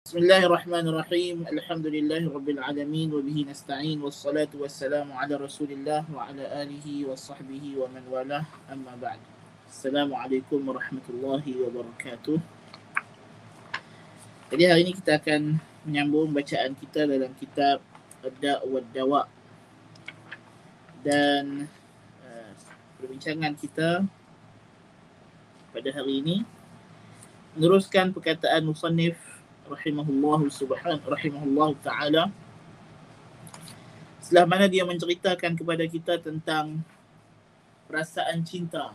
بسم الله الرحمن الرحيم الحمد لله رب العالمين وبه نستعين والصلاة والسلام على رسول الله وعلى آله وصحبه ومن والاه أما بعد السلام عليكم ورحمة الله وبركاته Jadi hari ini kita akan menyambung bacaan kita dalam kitab Ad-Da' wa Dawa dan uh, perbincangan kita pada hari ini meneruskan perkataan musannif rahimahullah subhanahu rahimahullah taala. Setelah mana dia menceritakan kepada kita tentang perasaan cinta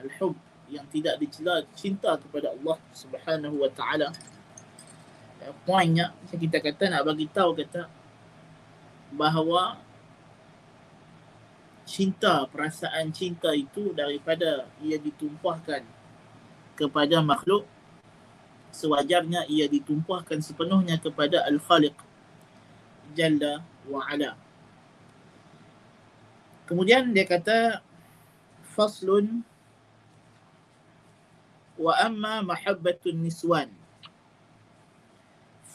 al-hub yang tidak dicela cinta kepada Allah Subhanahu wa taala. Poinnya kita kata nak bagi tahu kata bahawa cinta perasaan cinta itu daripada ia ditumpahkan kepada makhluk sewajarnya ia ditumpahkan sepenuhnya kepada Al-Khaliq Jalla wa Ala. Kemudian dia kata faslun wa amma mahabbatun niswan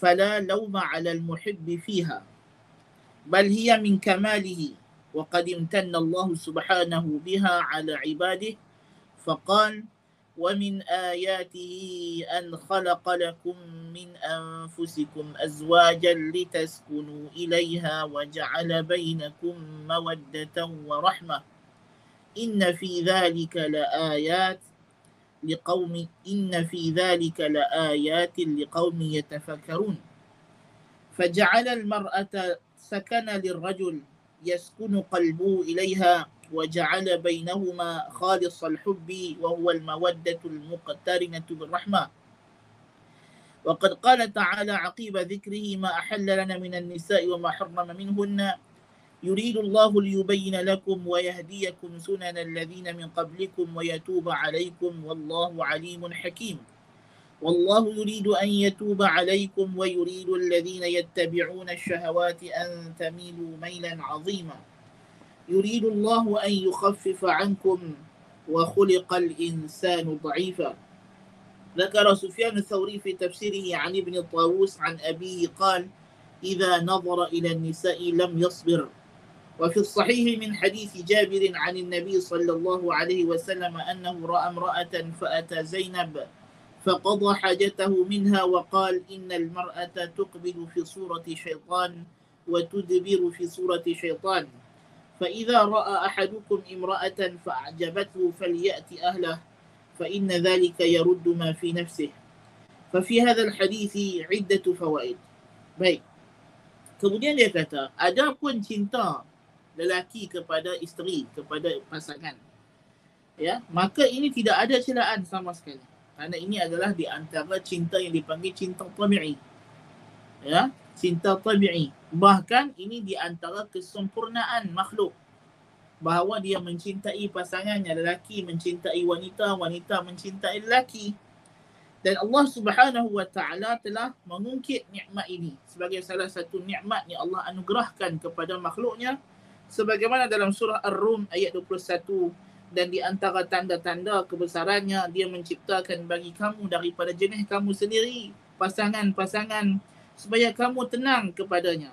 fala lawma 'ala al-muhibb fiha bal hiya min kamalihi وقد امتن الله سبحانه بها على عباده فقال ومن آياته أن خلق لكم من أنفسكم أزواجا لتسكنوا إليها وجعل بينكم مودة ورحمة إن في ذلك لآيات لقوم إن في ذلك لآيات لقوم يتفكرون. فجعل المرأة سكن للرجل يسكن قلبه إليها وجعل بينهما خالص الحب وهو المودة المقترنة بالرحمة. وقد قال تعالى عقيب ذكره ما أحل لنا من النساء وما حرم منهن. يريد الله ليبين لكم ويهديكم سنن الذين من قبلكم ويتوب عليكم والله عليم حكيم. والله يريد أن يتوب عليكم ويريد الذين يتبعون الشهوات أن تميلوا ميلا عظيما. يريد الله أن يخفف عنكم وخلق الإنسان ضعيفا. ذكر سفيان الثوري في تفسيره عن ابن الطاووس عن أبيه قال إذا نظر إلى النساء لم يصبر. وفي الصحيح من حديث جابر عن النبي صلى الله عليه وسلم أنه رأى امرأة فأتى زينب فقضى حاجته منها وقال إن المرأة تقبل في صورة شيطان وتدبر في صورة شيطان. فإذا رأى أحدكم امرأة فأعجبته فليأتي أهله فإن ذلك يرد ما في نفسه ففي هذا الحديث عدة فوائد baik kemudian dia kata ada pun cinta lelaki kepada isteri kepada pasangan ya maka ini tidak ada celaan sama sekali kerana ini adalah di antara cinta yang dipanggil cinta tabi'i ya cinta tabi'i. Bahkan ini di antara kesempurnaan makhluk. Bahawa dia mencintai pasangannya lelaki mencintai wanita wanita mencintai lelaki. Dan Allah Subhanahu wa taala telah mengungkit nikmat ini sebagai salah satu nikmat yang Allah anugerahkan kepada makhluknya. Sebagaimana dalam surah Ar-Rum ayat 21 dan di antara tanda-tanda kebesarannya dia menciptakan bagi kamu daripada jenis kamu sendiri pasangan-pasangan supaya kamu tenang kepadanya.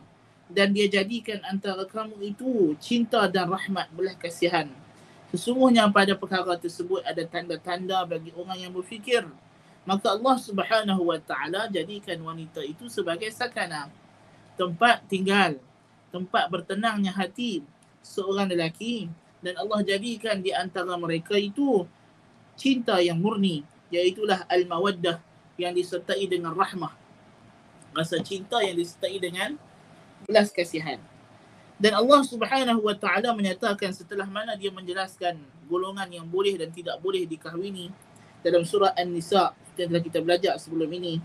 Dan dia jadikan antara kamu itu cinta dan rahmat belah kasihan. Sesungguhnya pada perkara tersebut ada tanda-tanda bagi orang yang berfikir. Maka Allah Subhanahu wa taala jadikan wanita itu sebagai sakana. Tempat tinggal. Tempat bertenangnya hati. Seorang lelaki. Dan Allah jadikan di antara mereka itu cinta yang murni. Iaitulah al-mawaddah yang disertai dengan rahmah rasa cinta yang disertai dengan belas kasihan. Dan Allah Subhanahu wa taala menyatakan setelah mana dia menjelaskan golongan yang boleh dan tidak boleh dikahwini dalam surah An-Nisa yang telah kita belajar sebelum ini.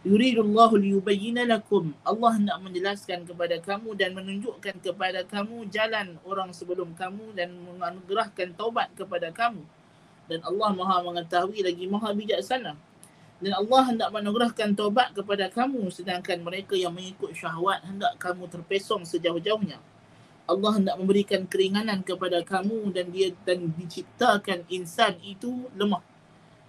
Yuridullahu liyubayyana lakum. Allah nak menjelaskan kepada kamu dan menunjukkan kepada kamu jalan orang sebelum kamu dan menganugerahkan taubat kepada kamu. Dan Allah Maha mengetahui lagi Maha bijaksana dan Allah hendak menganugerahkan taubat kepada kamu sedangkan mereka yang mengikut syahwat hendak kamu terpesong sejauh-jauhnya Allah hendak memberikan keringanan kepada kamu dan dia dan diciptakan insan itu lemah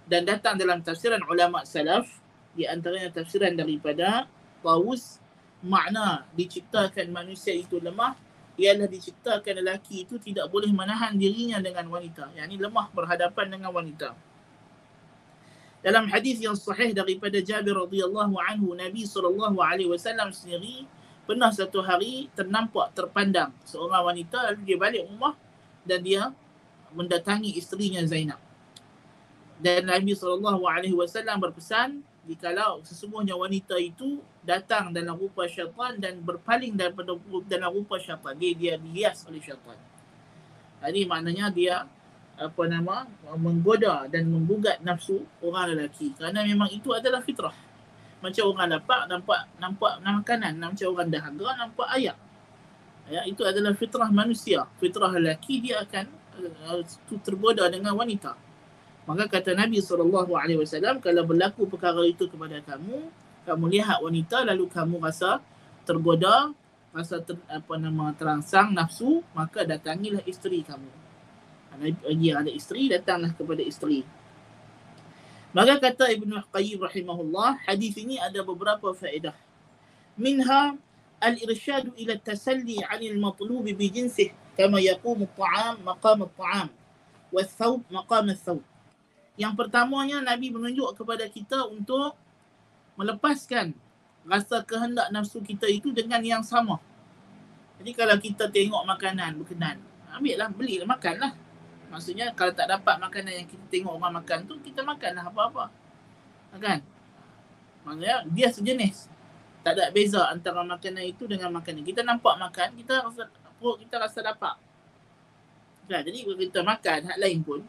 dan datang dalam tafsiran ulama salaf di antaranya tafsiran daripada Tawus makna diciptakan manusia itu lemah ialah diciptakan lelaki itu tidak boleh menahan dirinya dengan wanita. Yang ini lemah berhadapan dengan wanita. Dalam hadis yang sahih daripada Jabir radhiyallahu anhu Nabi sallallahu alaihi wasallam sendiri pernah satu hari ternampak terpandang seorang wanita lalu dia balik rumah dan dia mendatangi isterinya Zainab. Dan Nabi sallallahu alaihi wasallam berpesan jikalau sesungguhnya wanita itu datang dalam rupa syaitan dan berpaling daripada dalam rupa syaitan dia dia dihias oleh syaitan jadi maknanya dia apa nama menggoda dan menggugat nafsu orang lelaki. Kerana memang itu adalah fitrah. Macam orang lapak nampak nampak makanan. Macam orang dahaga nampak ayak. Ya itu adalah fitrah manusia. Fitrah lelaki dia akan uh, tergoda dengan wanita. Maka kata Nabi SAW, kalau berlaku perkara itu kepada kamu, kamu lihat wanita lalu kamu rasa tergoda, rasa ter, apa nama terangsang nafsu, maka datangilah isteri kamu. Bagi yang ada isteri, datanglah kepada isteri. Maka kata Ibn Qayyim rahimahullah, hadis ini ada beberapa faedah. Minha al-irsyadu ila tasalli 'anil matlub bi jinsih kama yaqumu at-ta'am maqam at-ta'am wa thawb maqam ath-thawb. Yang pertamanya Nabi menunjuk kepada kita untuk melepaskan rasa kehendak nafsu kita itu dengan yang sama. Jadi kalau kita tengok makanan berkenan, ambillah, belilah, makanlah. Maksudnya kalau tak dapat makanan yang kita tengok orang makan tu, kita makanlah apa-apa. Kan? Maksudnya dia sejenis. Tak ada beza antara makanan itu dengan makanan. Kita nampak makan, kita rasa perut kita rasa dapat. Kan? Jadi kalau kita makan hak lain pun,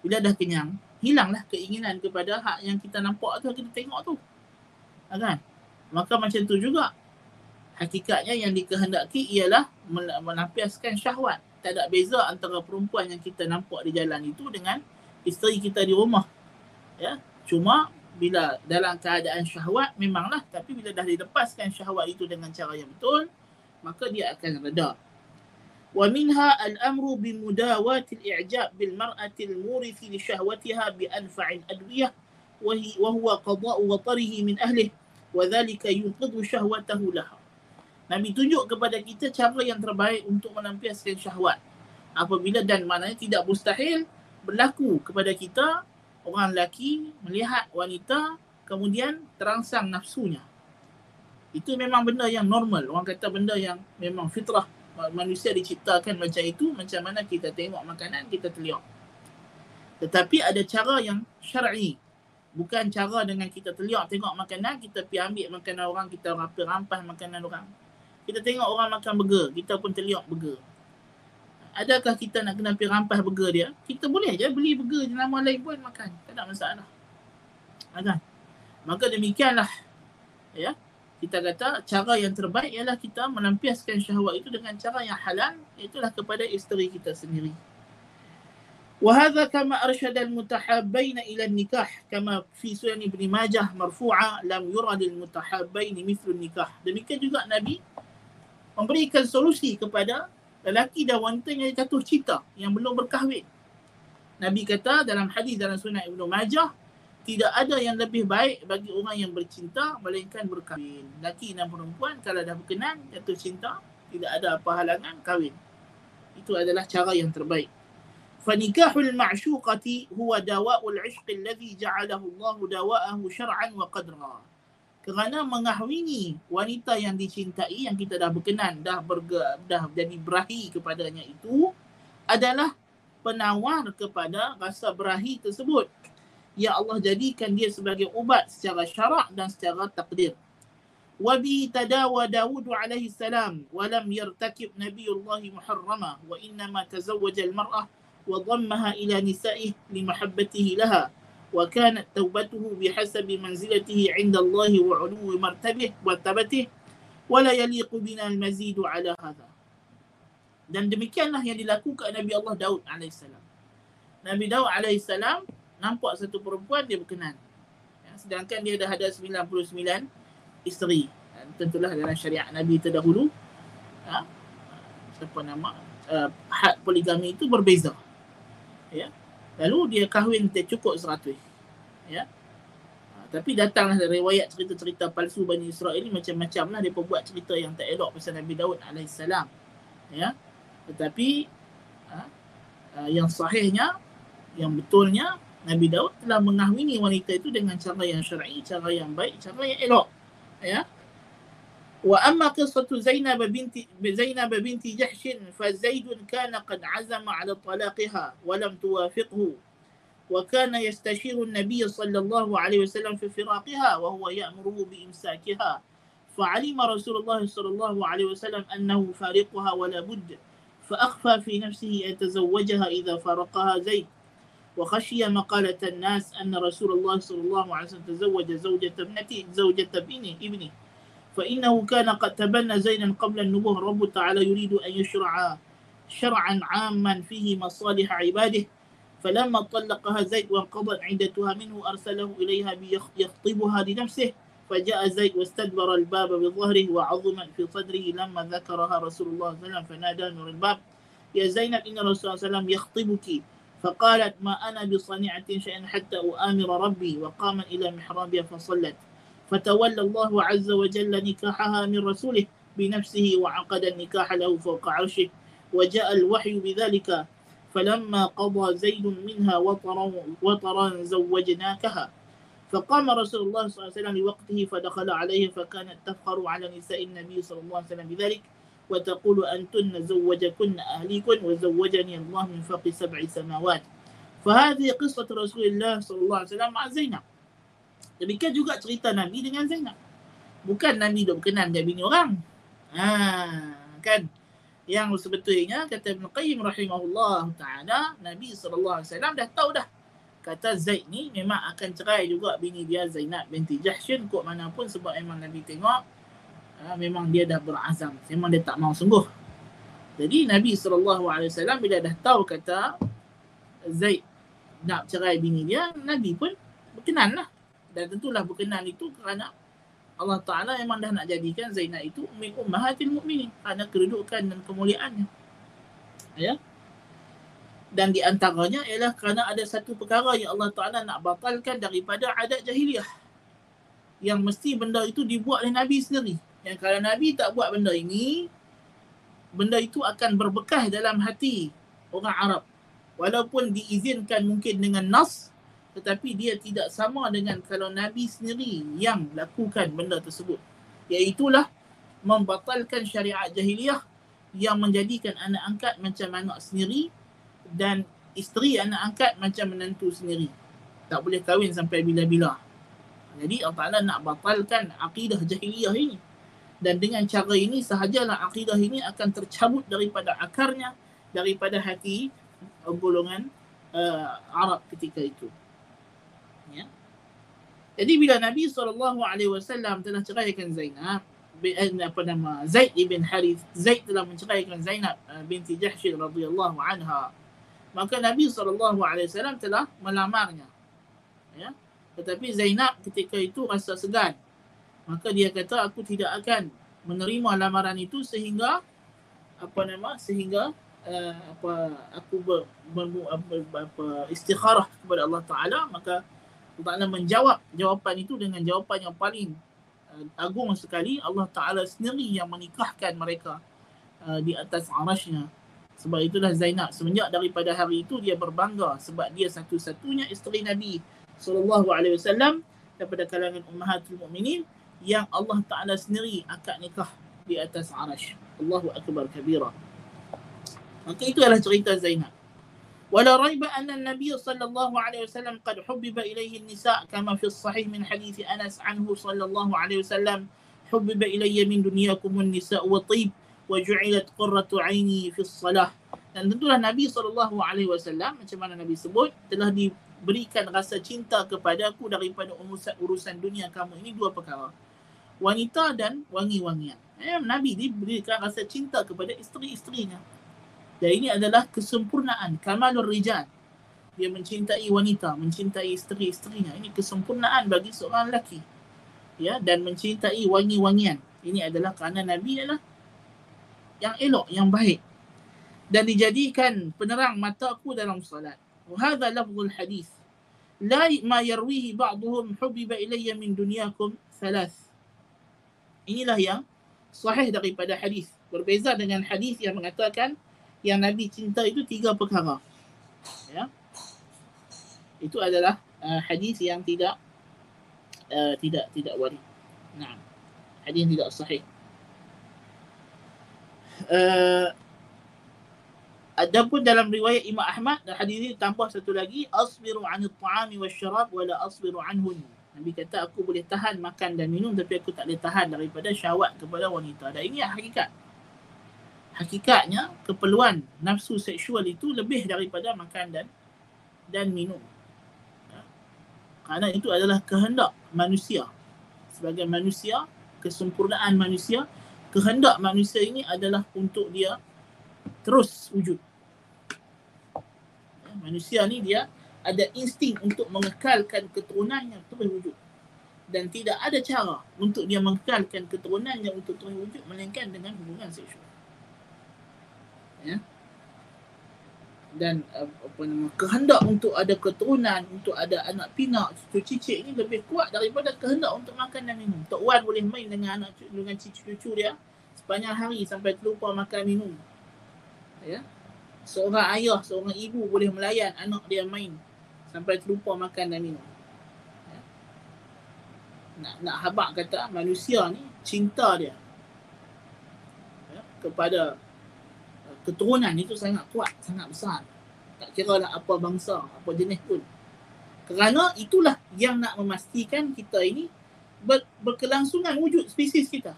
bila dah kenyang, hilanglah keinginan kepada hak yang kita nampak tu kita tengok tu kan maka macam tu juga hakikatnya yang dikehendaki ialah melampiaskan syahwat tak ada beza antara perempuan yang kita nampak di jalan itu dengan isteri kita di rumah. Ya, cuma bila dalam keadaan syahwat memanglah tapi bila dah dilepaskan syahwat itu dengan cara yang betul maka dia akan reda. Wa minha al-amru bi mudawati al-i'jab bil mar'ati al-murith li shahwatiha bi anfa' al-adwiyah wa huwa qada'u wa tarihi min ahlihi wa dhalika yunqidhu shahwatahu laha. Nabi tunjuk kepada kita cara yang terbaik untuk melampiaskan syahwat. Apabila dan maknanya tidak mustahil berlaku kepada kita orang lelaki melihat wanita kemudian terangsang nafsunya. Itu memang benda yang normal. Orang kata benda yang memang fitrah manusia diciptakan macam itu macam mana kita tengok makanan kita teliak tetapi ada cara yang syar'i bukan cara dengan kita teliak tengok makanan kita pi ambil makanan orang kita rapi rampas makanan orang kita tengok orang makan burger kita pun teliak burger adakah kita nak kena pi rampas burger dia kita boleh je beli burger je nama lain pun makan tak ada masalah kan maka demikianlah ya kita kata cara yang terbaik ialah kita melampiaskan syahwat itu dengan cara yang halal itulah kepada isteri kita sendiri. وهذا كما أرشد المتحابين إلى النكاح كما في سنن ابن ماجه مرفوعة لم يرى للمتحابين مثل النكاح demikian juga Nabi memberikan solusi kepada lelaki dan wanita yang jatuh cinta yang belum berkahwin. Nabi kata dalam hadis dalam sunnah Ibnu Majah tidak ada yang lebih baik bagi orang yang bercinta melainkan berkahwin. Laki dan perempuan kalau dah berkenan jatuh cinta, tidak ada apa halangan kahwin. Itu adalah cara yang terbaik. فنكاح المعشوقة هو دواء العشق الذي جعله الله دواءه شرعا وقدرا. Kerana mengahwini wanita yang dicintai yang kita dah berkenan, dah berge, dah jadi berahi kepadanya itu adalah penawar kepada rasa berahi tersebut ya Allah jadikan dia sebagai ubat secara syarak dan secara takdir. Wa bi tadawa Dawud alaihi salam wa lam yartakib nabiyullah muharrama wa inna ma tazawwaja al-mar'ah wa dhammaha 'inda Allah wa 'uluwi martabih wa tabatihi wa la yaliqu bina al-mazid 'ala hadha. Dan demikianlah yang dilakukan Nabi Allah Daud alaihissalam. Nabi Daud alaihissalam nampak satu perempuan dia berkenan. Ya, sedangkan dia dah ada 99 isteri. Ya, tentulah dalam syariat Nabi terdahulu ya, siapa nama uh, had poligami itu berbeza. Ya. Lalu dia kahwin dia cukup 100. Ya. Tapi datanglah riwayat cerita-cerita palsu Bani Israel ni macam-macam lah. Dia buat cerita yang tak elok pasal Nabi Daud AS. Ya. Tetapi ha, uh, yang sahihnya, yang betulnya Nabi Daud telah mengahwini wanita itu dengan cara yang syar'i, cara yang baik, cara yang elok. Ya. Zainab binti Zainab binti Jahsh fa Zaid kana qad azama ala talaqiha wa lam tuwafiqhu وكان يستشير النبي صلى الله عليه وسلم في فراقها وهو يأمره بإمساكها. فعلم رسول الله صلى الله عليه وسلم أنه فارقها ولا بد فأخفى في نفسه أن يتزوجها إذا فارقها زيد. وخشي مقالة الناس أن رسول الله صلى الله عليه وسلم تزوج زوجة ابنته زوجة ابنه ابنه. فإنه كان قد تبنى زينا قبل النبوة. رب تعالى يريد أن يشرع شرعا عاما فيه مصالح عباده. فلما طلقها زيد وانقضت عدتها منه أرسله إليها يخطبها لنفسه. فجاء زيد واستدبر الباب بظهره وعظم في صدره. لما ذكرها رسول الله صلى الله عليه وسلم فنادى نور الباب. يا زينب إن الرسول صلى الله عليه وسلم يخطبك. فقالت ما أنا بصنيعة شيئا حتى أؤامر ربي. وقام إلى محرابها فصلت. فتولى الله عز وجل نكاحها من رسوله بنفسه وعقد النكاح له فوق عرشه وجاء الوحي بذلك. فلما قضى زيد منها وطرا وطرا زوجناكها. فقام رسول الله صلى الله عليه وسلم لوقته فدخل عليه فكانت تفخر على نساء النبي صلى الله عليه وسلم بذلك وتقول أنتن زوجكن أهليكن وزوجني الله من فوق سبع سماوات. فهذه قصة رسول الله صلى الله عليه وسلم مع زينب. Demikian juga cerita Nabi dengan Zainab. Bukan Nabi dok berkenan dia bini orang. Ha, kan? yang sebetulnya kata Ibn Qayyim rahimahullah ta'ala Nabi SAW dah tahu dah kata Zaid ni memang akan cerai juga bini dia Zainab binti Jahshin kot mana pun sebab memang Nabi tengok uh, memang dia dah berazam memang dia tak mau sungguh jadi Nabi SAW bila dah tahu kata Zaid nak cerai bini dia Nabi pun berkenan lah dan tentulah berkenan itu kerana Allah Ta'ala memang dah nak jadikan Zainab itu min ummahatil mu'minin kerana kedudukan dan kemuliaannya. Ya. Dan di antaranya ialah kerana ada satu perkara yang Allah Ta'ala nak batalkan daripada adat jahiliah. Yang mesti benda itu dibuat oleh Nabi sendiri. Yang kalau Nabi tak buat benda ini, benda itu akan berbekas dalam hati orang Arab. Walaupun diizinkan mungkin dengan nas, tetapi dia tidak sama dengan kalau Nabi sendiri yang lakukan benda tersebut. Iaitulah membatalkan syariat jahiliah yang menjadikan anak angkat macam anak sendiri dan isteri anak angkat macam menantu sendiri. Tak boleh kahwin sampai bila-bila. Jadi Allah Ta'ala nak batalkan akidah jahiliah ini. Dan dengan cara ini sahajalah akidah ini akan tercabut daripada akarnya, daripada hati golongan uh, Arab ketika itu. Jadi bila Nabi SAW telah ceraikan Zainab, eh, apa nama Zaid ibn Harith, Zaid telah menceraikan Zainab uh, binti Jahsh radhiyallahu anha. Maka Nabi SAW telah melamarnya. Ya. Tetapi Zainab ketika itu rasa segan. Maka dia kata aku tidak akan menerima lamaran itu sehingga apa nama sehingga uh, apa aku ber, ber, ber, ber, ber, istikharah kepada Allah Taala maka Allah menjawab jawapan itu dengan jawapan yang paling uh, agung sekali. Allah Ta'ala sendiri yang menikahkan mereka uh, di atas arasnya. Sebab itulah Zainab semenjak daripada hari itu dia berbangga sebab dia satu-satunya isteri Nabi SAW daripada kalangan ummahatul mu'minin yang Allah Ta'ala sendiri akad nikah di atas arash Allahu Akbar kabira. Maka itu adalah cerita Zainab ولا ريب أن النبي صلى الله عليه وسلم قد حبب إليه النساء كما في الصحيح من حديث أنس عنه صلى الله عليه وسلم حبب إلي من دنياكم النساء وطيب وجعلت قرة عيني في الصلاة dan tentulah Nabi SAW macam mana Nabi sebut telah diberikan rasa cinta kepada aku daripada urusan, urusan dunia kamu ini dua perkara wanita dan wangi-wangian eh, Nabi diberikan rasa cinta kepada isteri-isterinya dan ini adalah kesempurnaan kamalur rijal. Dia mencintai wanita, mencintai isteri-isterinya. Ini kesempurnaan bagi seorang lelaki. Ya, dan mencintai wangi-wangian. Ini adalah kerana Nabi adalah yang elok, yang baik. Dan dijadikan penerang mataku dalam salat. Wahada lafzul hadis. لا ما يرويه بعضهم حبب إلي من دنياكم ثلاث inilah yang sahih daripada hadis berbeza dengan hadis yang mengatakan yang Nabi cinta itu tiga perkara ya itu adalah uh, hadis yang tidak uh, tidak tidak warid nah hadis tidak sahih uh, Adapun dalam riwayat Imam Ahmad dan hadis ini tambah satu lagi asbiru 'anil ta'ami wasyarab wa la asbiru 'anhun. Nabi kata aku boleh tahan makan dan minum tapi aku tak boleh tahan daripada syahwat kepada wanita. Dan ini hakikat. Hakikatnya keperluan nafsu seksual itu lebih daripada makan dan dan minum. Ya. Kerana itu adalah kehendak manusia. Sebagai manusia, kesempurnaan manusia, kehendak manusia ini adalah untuk dia terus wujud. Ya, manusia ni dia ada insting untuk mengekalkan keturunannya terus wujud. Dan tidak ada cara untuk dia mengekalkan keturunannya untuk terus wujud melainkan dengan hubungan seksual. Ya. Dan apa nama kehendak untuk ada keturunan, untuk ada anak pinak, cucu cicit ini lebih kuat daripada kehendak untuk makan dan minum. Tok Wan boleh main dengan anak dengan cucu-cucu dia sepanjang hari sampai terlupa makan minum ya seorang ayah seorang ibu boleh melayan anak dia main sampai terlupa makan dan minum ya. nak nak habaq kata manusia ni cinta dia ya, kepada keturunan itu sangat kuat sangat besar tak kira lah apa bangsa apa jenis pun kerana itulah yang nak memastikan kita ini ber, berkelangsungan wujud spesies kita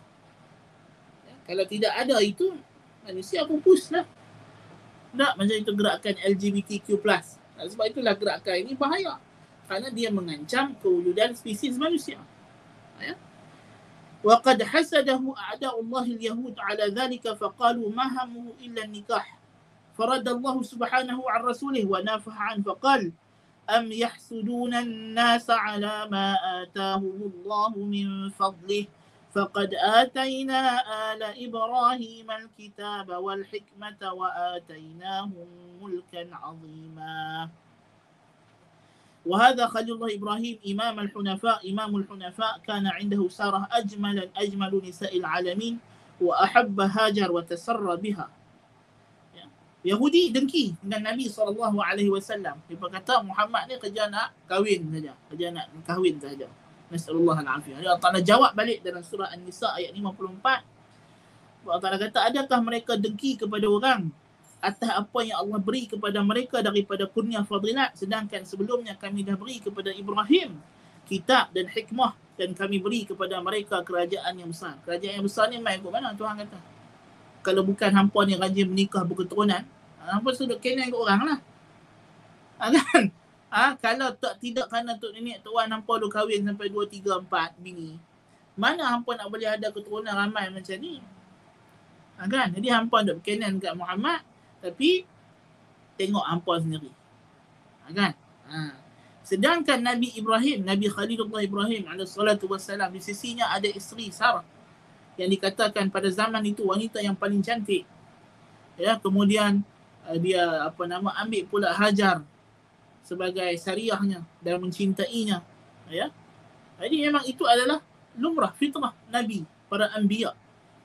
ya, kalau tidak ada itu manusia pupus lah tak macam itu gerakan LGBTQ+. Sebab itulah gerakan ini bahaya. Kerana dia mengancam kewujudan spesies manusia. Ya? وقد حسده أعداء الله اليهود على ذلك فقالوا ما همه إلا النكاح. فرد الله سبحانه عن رسوله ونافح عنه فقال أم يحسدون الناس على ما آتاهم الله من فضله؟ فقد آتينا آل إبراهيم الكتاب والحكمة وآتيناهم ملكا عظيما. وهذا خليل الله إبراهيم إمام الحنفاء إمام الحنفاء كان عنده سارة أجمل أجمل نساء العالمين وأحب هاجر وتسر بها Yahudi dengki dengan Nabi SAW. Dia berkata Muhammad ni kerja nak kahwin saja. Kerja nak kahwin saja. Nasallallahu al-afiyah. Allah Ta'ala jawab balik dalam surah An-Nisa ayat 54. Allah Ta'ala kata, adakah mereka dengki kepada orang atas apa yang Allah beri kepada mereka daripada kurnia fadilat sedangkan sebelumnya kami dah beri kepada Ibrahim kitab dan hikmah dan kami beri kepada mereka kerajaan yang besar. Kerajaan yang besar ni main ke mana Tuhan kata? Kalau bukan hampa ni rajin menikah berketurunan, hampa sudah kena ke orang lah. Ha, kan? Ha, kalau tak tidak kerana tok nenek tuan hampa lu kahwin sampai 2 3 4 bini. Mana hampa nak boleh ada keturunan ramai macam ni? Ha, kan? Jadi hampa nak berkenan kat Muhammad tapi tengok hampa sendiri. Ha, kan? Ha. Sedangkan Nabi Ibrahim, Nabi Khalilullah Ibrahim alaihi salatu wassalam di sisinya ada isteri Sarah yang dikatakan pada zaman itu wanita yang paling cantik. Ya, kemudian uh, dia apa nama ambil pula Hajar sebagai syariahnya dan mencintainya ya jadi memang itu adalah lumrah fitrah nabi para anbiya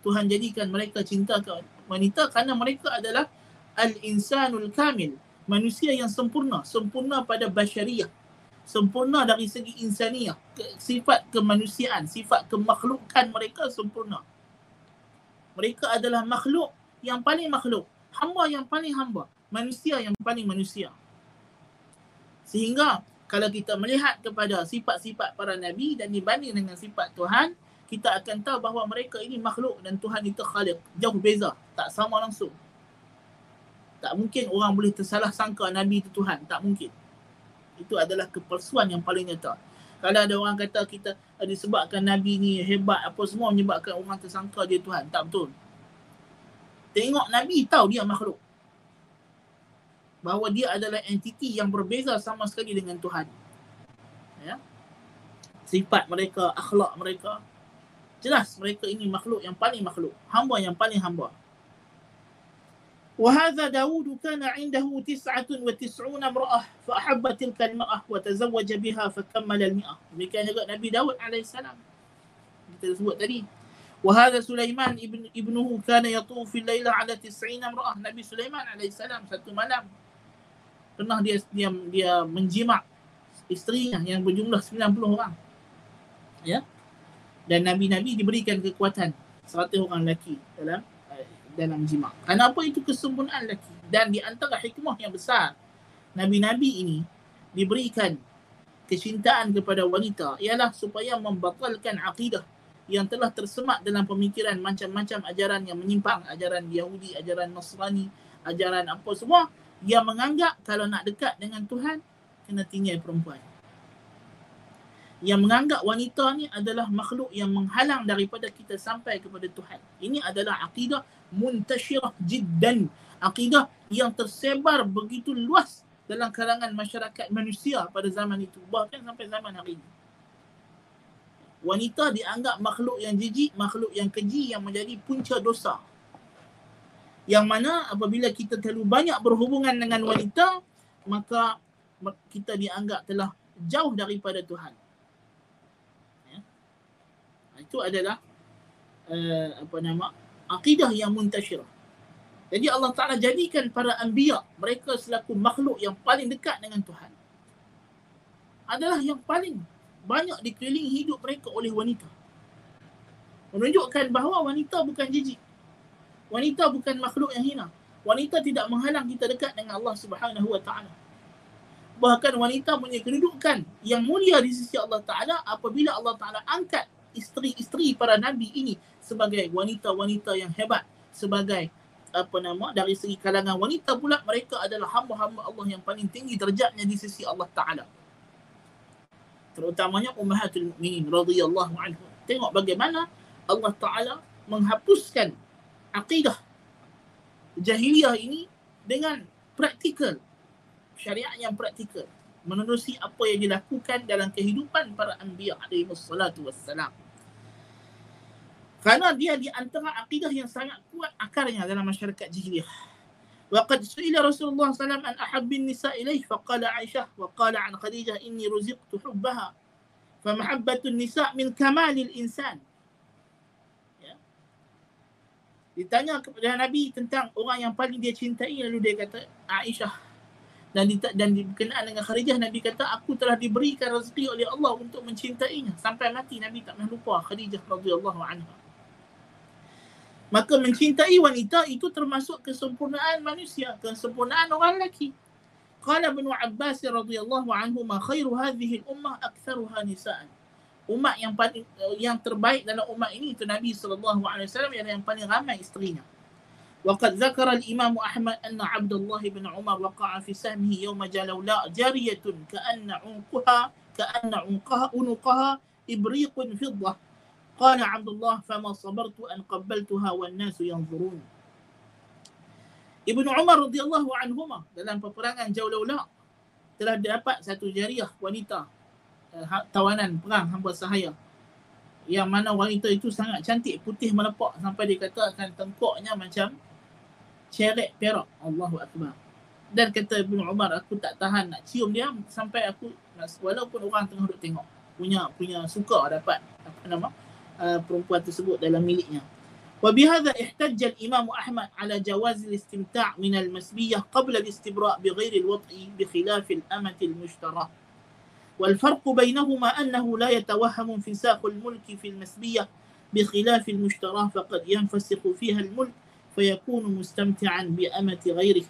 Tuhan jadikan mereka cinta ke wanita kerana mereka adalah al-insanul kamil. Manusia yang sempurna. Sempurna pada basyariah. Sempurna dari segi insaniah. Sifat kemanusiaan sifat kemakhlukan mereka sempurna. Mereka adalah makhluk yang paling makhluk. Hamba yang paling hamba. Manusia yang paling manusia. Sehingga kalau kita melihat kepada sifat-sifat para nabi dan dibanding dengan sifat Tuhan, kita akan tahu bahawa mereka ini makhluk dan Tuhan itu khaliq. Jauh beza, tak sama langsung. Tak mungkin orang boleh tersalah sangka nabi itu Tuhan, tak mungkin. Itu adalah kepalsuan yang paling nyata. Kalau ada orang kata kita eh, disebabkan nabi ni hebat apa semua menyebabkan orang tersangka dia Tuhan, tak betul. Tengok nabi tahu dia makhluk bahawa dia adalah entiti yang berbeza sama sekali dengan Tuhan. Ya. Sifat mereka, akhlak mereka. Jelas mereka ini makhluk yang paling makhluk. Hamba yang paling hamba. وهذا داود كان عنده تسعة وتسعون امرأة فأحب تلك المرأة وتزوج بها فكمل المئة demikian juga Nabi Daud alaihissalam kita sebut tadi وهذا سليمان ابن ابنه كان يطوف في الليلة على تسعين امرأة Nabi Sulaiman alaihissalam satu malam pernah dia dia dia menjimak isterinya yang berjumlah 90 orang ya dan nabi-nabi diberikan kekuatan 100 orang lelaki dalam dalam jima. Kenapa itu kesempurnaan lelaki? Dan di antara hikmah yang besar Nabi-Nabi ini diberikan kecintaan kepada wanita ialah supaya membatalkan akidah yang telah tersemat dalam pemikiran macam-macam ajaran yang menyimpang, ajaran Yahudi, ajaran Nasrani, ajaran apa semua yang menganggap kalau nak dekat dengan Tuhan kena tinggal perempuan yang menganggap wanita ni adalah makhluk yang menghalang daripada kita sampai kepada Tuhan. Ini adalah akidah muntashirah jiddan. Akidah yang tersebar begitu luas dalam kalangan masyarakat manusia pada zaman itu. Bahkan sampai zaman hari ini. Wanita dianggap makhluk yang jijik, makhluk yang keji yang menjadi punca dosa. Yang mana apabila kita terlalu banyak berhubungan dengan wanita, maka kita dianggap telah jauh daripada Tuhan itu adalah uh, apa nama akidah yang muntashirah. Jadi Allah Taala jadikan para anbiya mereka selaku makhluk yang paling dekat dengan Tuhan. Adalah yang paling banyak dikelilingi hidup mereka oleh wanita. Menunjukkan bahawa wanita bukan jijik. Wanita bukan makhluk yang hina. Wanita tidak menghalang kita dekat dengan Allah Subhanahu wa taala. Bahkan wanita punya kedudukan yang mulia di sisi Allah Taala apabila Allah Taala angkat isteri-isteri para nabi ini sebagai wanita-wanita yang hebat sebagai apa nama dari segi kalangan wanita pula mereka adalah hamba-hamba Allah yang paling tinggi derajatnya di sisi Allah Taala terutamanya ummahatul mukminin radhiyallahu anhu tengok bagaimana Allah Taala menghapuskan akidah jahiliyah ini dengan praktikal syariat yang praktikal menerusi apa yang dilakukan dalam kehidupan para anbiya alaihi wassalatu wassalam. Kerana dia di antara akidah yang sangat kuat akarnya dalam masyarakat jahiliyah. وقد سئل رسول الله صلى الله عليه وسلم عن أحب النساء إليه فقال عائشة وقال عن خديجة إني رزقت حبها فمحبة النساء من كمال الإنسان ya. Ditanya kepada Nabi tentang orang yang paling dia cintai lalu dia kata Aisyah dan di, dan berkenaan dengan Khadijah Nabi kata aku telah diberikan rezeki oleh Allah untuk mencintainya sampai mati Nabi tak pernah lupa Khadijah radhiyallahu anha Maka mencintai wanita itu termasuk kesempurnaan manusia kesempurnaan orang lelaki qala ibn Abbas radhiyallahu anhu ma khairu hadhihi al-ummah aktharuha nisaan umat yang paling yang terbaik dalam umat ini itu Nabi sallallahu alaihi wasallam yang paling ramai isterinya وقد ذكر الإمام أحمد أن عبد الله بن عمر وقع في سهمه يوم جلولاء جارية كأن عنقها كأن عنقها عنقها إبريق فضة قال عبد الله فما صبرت أن قبلتها والناس ينظرون Ibnu Umar radhiyallahu anhu dalam peperangan Jawlaula telah dapat satu jariah wanita eh, ha, tawanan perang hamba sahaya. Yang mana wanita itu sangat cantik putih melepak sampai dikatakan tengkoknya macam ceret perak. Allahu akbar. Dan kata Ibn Umar aku tak tahan nak cium dia sampai aku walaupun orang tengah duduk tengok punya punya suka dapat apa nama uh, uh, perempuan tersebut dalam miliknya. وبهذا احتج الإمام أحمد على جواز الاستمتاع من المسبية قبل الاستبراء بغير الوطء بخلاف الأمة المشترى والفرق بينهما أنه لا يتوهم انفساخ الملك في المسبية بخلاف المشترى فقد ينفسخ فيها الملك mustamti'an bi amati ghairi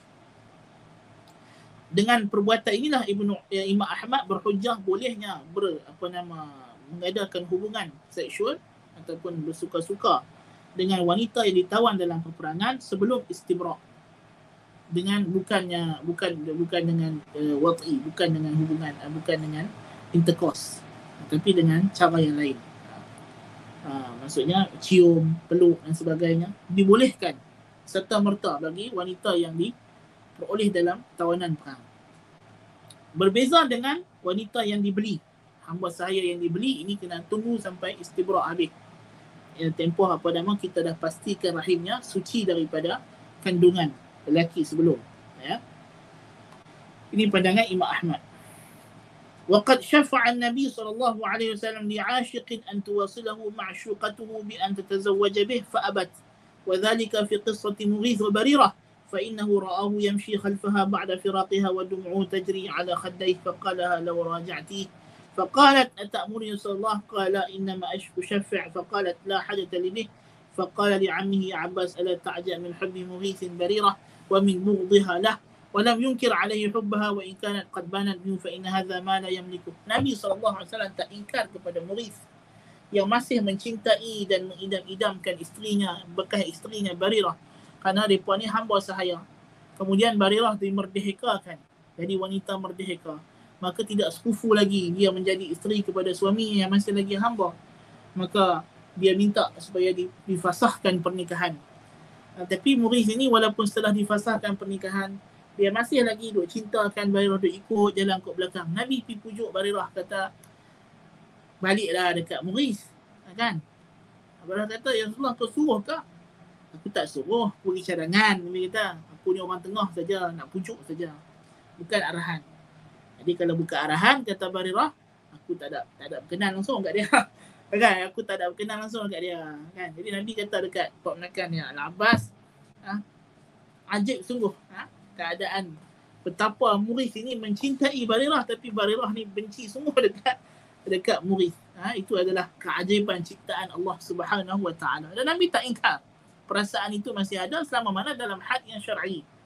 dengan perbuatan inilah Ibnu ya, Imam Ahmad berhujah bolehnya ber, apa nama mengadakan hubungan seksual ataupun bersuka-suka dengan wanita yang ditawan dalam peperangan sebelum istibra dengan bukannya bukan bukan dengan uh, wat'i bukan dengan hubungan uh, bukan dengan intercourse tapi dengan cara yang lain uh, maksudnya cium peluk dan sebagainya dibolehkan serta merta bagi wanita yang diperoleh dalam tawanan perang. Berbeza dengan wanita yang dibeli. Hamba saya yang dibeli ini kena tunggu sampai istibra habis Ya, tempoh apa nama kita dah pastikan rahimnya suci daripada kandungan lelaki sebelum ya ini pandangan Imam Ahmad وقد شفع النبي صلى الله عليه وسلم لعاشق أن توصله معشوقته بأن تتزوج به فأبت وذلك في قصة مغيث وبريرة فإنه رآه يمشي خلفها بعد فراقها ودمعه تجري على خديه فقالها لو راجعتيه فقالت أتأمرني صلى الله قال لا إنما أشك شفع فقالت لا حدث لي به فقال لعمه يا عباس ألا تعجأ من حب مغيث بريرة ومن بغضها له ولم ينكر عليه حبها وإن كانت قد بانت منه فإن هذا ما لا يملكه نبي صلى الله عليه وسلم تأنكر كبدا مغيث yang masih mencintai dan mengidam-idamkan istrinya, bekas istrinya Barirah. Karena mereka ini hamba sahaya. Kemudian Barirah dimerdehekakan. Jadi wanita merdeka. Maka tidak sekufu lagi dia menjadi isteri kepada suami yang masih lagi hamba maka dia minta supaya difasahkan pernikahan tapi Mughith ini walaupun setelah difasahkan pernikahan dia masih lagi duk cintakan Barirah duk ikut jalan kot belakang. Nabi pergi pujuk Barirah kata baliklah dekat Muris. Kan? Barirah kata, Ya Rasulullah kau suruh ke? Aku tak suruh, pergi cadangan. Nabi kata, aku ni orang tengah saja, nak pujuk saja. Bukan arahan. Jadi kalau bukan arahan, kata Barirah, aku tak ada tak ada berkenan langsung kat dia. kan? Aku tak ada berkenan langsung kat dia. Kan? Jadi Nabi kata dekat Pak Menakan ni, Al-Abbas, ha? ajib sungguh. Ha? keadaan betapa Muris ini mencintai Barirah tapi Barirah ni benci semua dekat dekat Muris. Ha, itu adalah keajaiban ciptaan Allah Subhanahu Wa Taala. Dan Nabi tak ingkar perasaan itu masih ada selama mana dalam had yang syar'i. Wa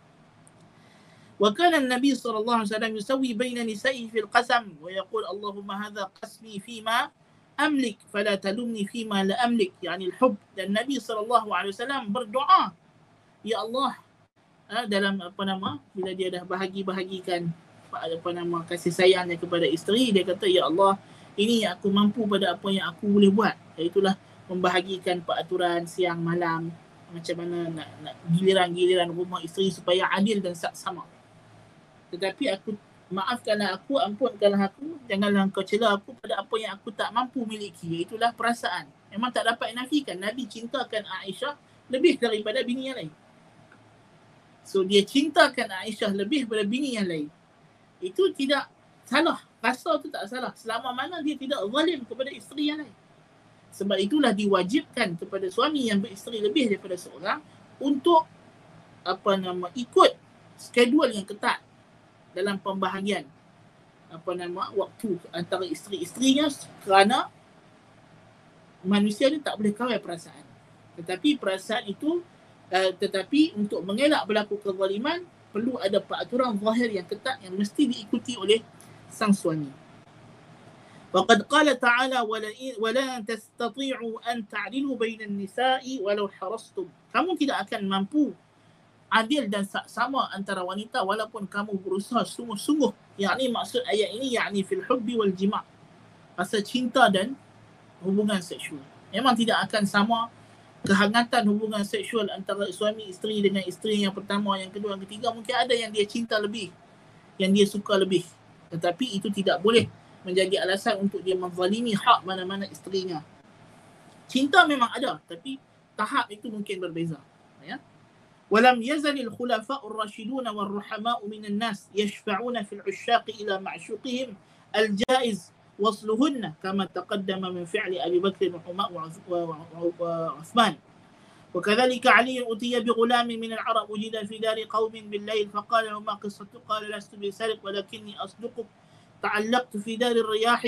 Nabi sallallahu alaihi wasallam yusawi baina nisa'i fil qasam wa yaqul Allahumma hadha qasmi fima amlik fala talumni fima la amlik yani al-hub dan Nabi sallallahu alaihi wasallam berdoa. Ya Allah ha, dalam apa nama bila dia dah bahagi-bahagikan apa nama kasih sayangnya kepada isteri dia kata ya Allah ini aku mampu pada apa yang aku boleh buat. Itulah membahagikan peraturan siang malam. Macam mana nak, nak giliran-giliran rumah isteri supaya adil dan sama tetapi aku maafkanlah aku ampunkanlah aku janganlah kau cela aku pada apa yang aku tak mampu miliki itulah perasaan memang tak dapat nafikan Nabi cintakan Aisyah lebih daripada bini yang lain So dia cintakan Aisyah lebih daripada bini yang lain. Itu tidak salah. Rasa tu tak salah. Selama mana dia tidak zalim kepada isteri yang lain. Sebab itulah diwajibkan kepada suami yang beristeri lebih daripada seorang untuk apa nama ikut skedul yang ketat dalam pembahagian apa nama waktu antara isteri-isterinya kerana manusia ni tak boleh kawal perasaan. Tetapi perasaan itu uh, tetapi untuk mengelak berlaku kezaliman perlu ada peraturan zahir yang ketat yang mesti diikuti oleh sang suami. وقد قال تعالى ولا تستطيعوا أن تعدلوا بين النساء ولو حرصتم kamu tidak akan mampu adil dan sama antara wanita walaupun kamu berusaha sungguh-sungguh yakni maksud ayat ini yakni fil hubbi wal jima' rasa cinta dan hubungan seksual memang tidak akan sama kehangatan hubungan seksual antara suami isteri dengan isteri yang pertama, yang kedua, yang ketiga mungkin ada yang dia cinta lebih, yang dia suka lebih. Tetapi itu tidak boleh menjadi alasan untuk dia menzalimi hak mana-mana isterinya. Cinta memang ada, tapi tahap itu mungkin berbeza. Ya. ولم يزل الخلفاء الراشدون والرحماء من الناس يشفعون في العشاق إلى معشوقهم الجائز وصلهن كما تقدم من فعل أبي بكر وعثمان. وكذلك علي أتي بغلام من العرب وجد في دار قوم بالليل فقال له ما قصته قال لست بسرق ولكني أصدقك. تعلقت في دار الرياح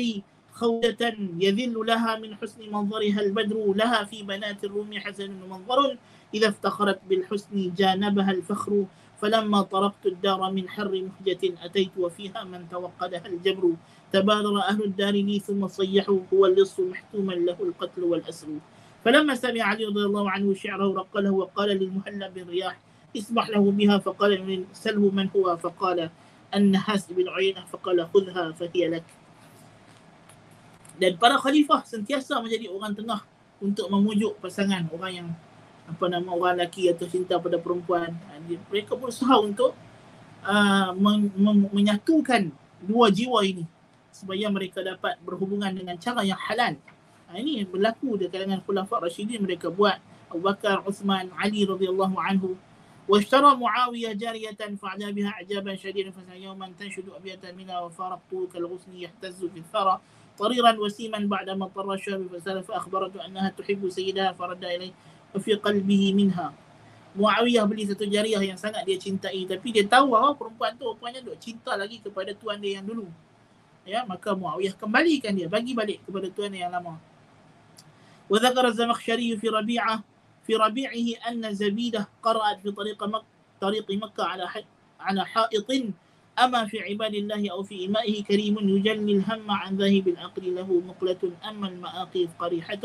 خولة يذل لها من حسن منظرها البدر لها في بنات الروم حسن منظر. إذا افتخرت بالحسن جانبها الفخر فلما طرقت الدار من حر مهجة أتيت وفيها من توقدها الجبر. تبادر أهل الدار لي ثم صيحوا هو اللص محتوما له القتل والأسر. فلما سمع علي رضي الله عنه شعره رقله وقال للمهلب بن رياح اسمح له بها. فقال سله من هو؟ فقال النحاس بن عيينة فقال خذها فهي لك. Dan para khalifah sentiasa menjadi orang tengah untuk memujuk pasangan orang yang apa nama orang lelaki atau cinta pada perempuan mereka berusaha untuk uh, men- men- menyatukan dua jiwa ini supaya mereka dapat berhubungan dengan cara yang halal. Ha, ini berlaku di kalangan khulafah Rashidin mereka buat Abu Bakar, Uthman, Ali radhiyallahu anhu واشترى معاوية جارية فعجى بها إعجابا شديدا فسأل يوما تنشد أبية منها وفارقته كالغصن يهتز في الثرى طريرا وسيما بعدما اضطر الشاب فسال فأخبرته أنها تحب سيدها فرد إليه وفي قلبه منها Muawiyah beli satu jariah yang sangat dia cintai tapi dia tahu bahawa perempuan tu rupanya duk cinta lagi kepada tuan dia yang dulu. Ya, maka Muawiyah kembalikan dia, bagi balik kepada tuan dia yang lama. وذكر الزمخشري في ربيعه في ربيعه ان زبيده قرات في طريق مكه طريق مكه على على حائط اما في عباد الله او في امائه كريم يجلي الهم عن ذاهب العقل له مقله اما المآقيف قريحه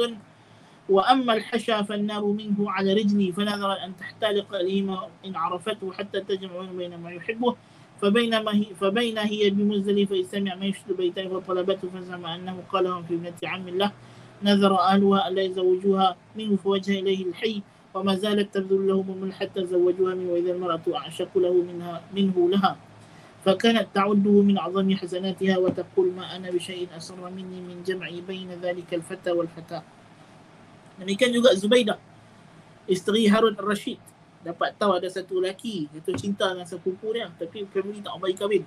وأما الحشا فالنار منه على رجلي فنذر أن تحتالق اليهما إن عرفته حتى تجمع بين ما يحبه. فبينما هي فبين هي بمزدلفه سمع ما يشد بيتين فطلبته فزعم أنه قالهم في ابنه عم الله. نذر أهلها ألا يزوجوها منه فوجه إليه الحي وما زالت تبذل لهم من حتى زوجوها منه وإذا المرأة أعشق له منها منه لها. فكانت تعده من أعظم حسناتها وتقول ما أنا بشيء أسر مني من جمع بين ذلك الفتى والفتاة Demikian juga Zubaidah. Isteri Harun al-Rashid. Dapat tahu ada satu lelaki yang cinta dengan sepupu dia. Tapi family tak bagi kahwin.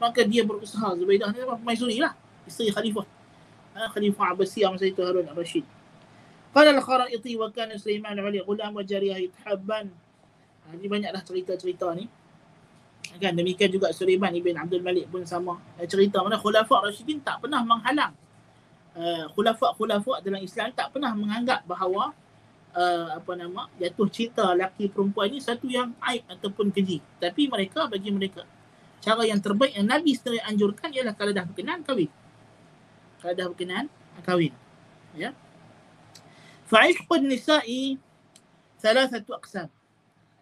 Maka dia berusaha. Zubaidah ni apa? Maizuri lah. Isteri Khalifah. Ha, Khalifah Abbasiyah masa itu Harun al-Rashid. Qala al-Khara'iti wa kana Sulaiman Ali ghulam wa jariyah yathabban. Ha, banyaklah cerita-cerita ni. Kan demikian juga Sulaiman ibn Abdul Malik pun sama. Eh, cerita mana khulafa Rashidin tak pernah menghalang Uh, khulafa-khulafa dalam Islam tak pernah menganggap bahawa uh, apa nama jatuh cinta laki perempuan ni satu yang aib ataupun keji. Tapi mereka bagi mereka cara yang terbaik yang Nabi sendiri anjurkan ialah kalau dah berkenan kahwin. Kalau dah berkenan kahwin. Ya. Fa'ishqun nisa'i salah satu aqsam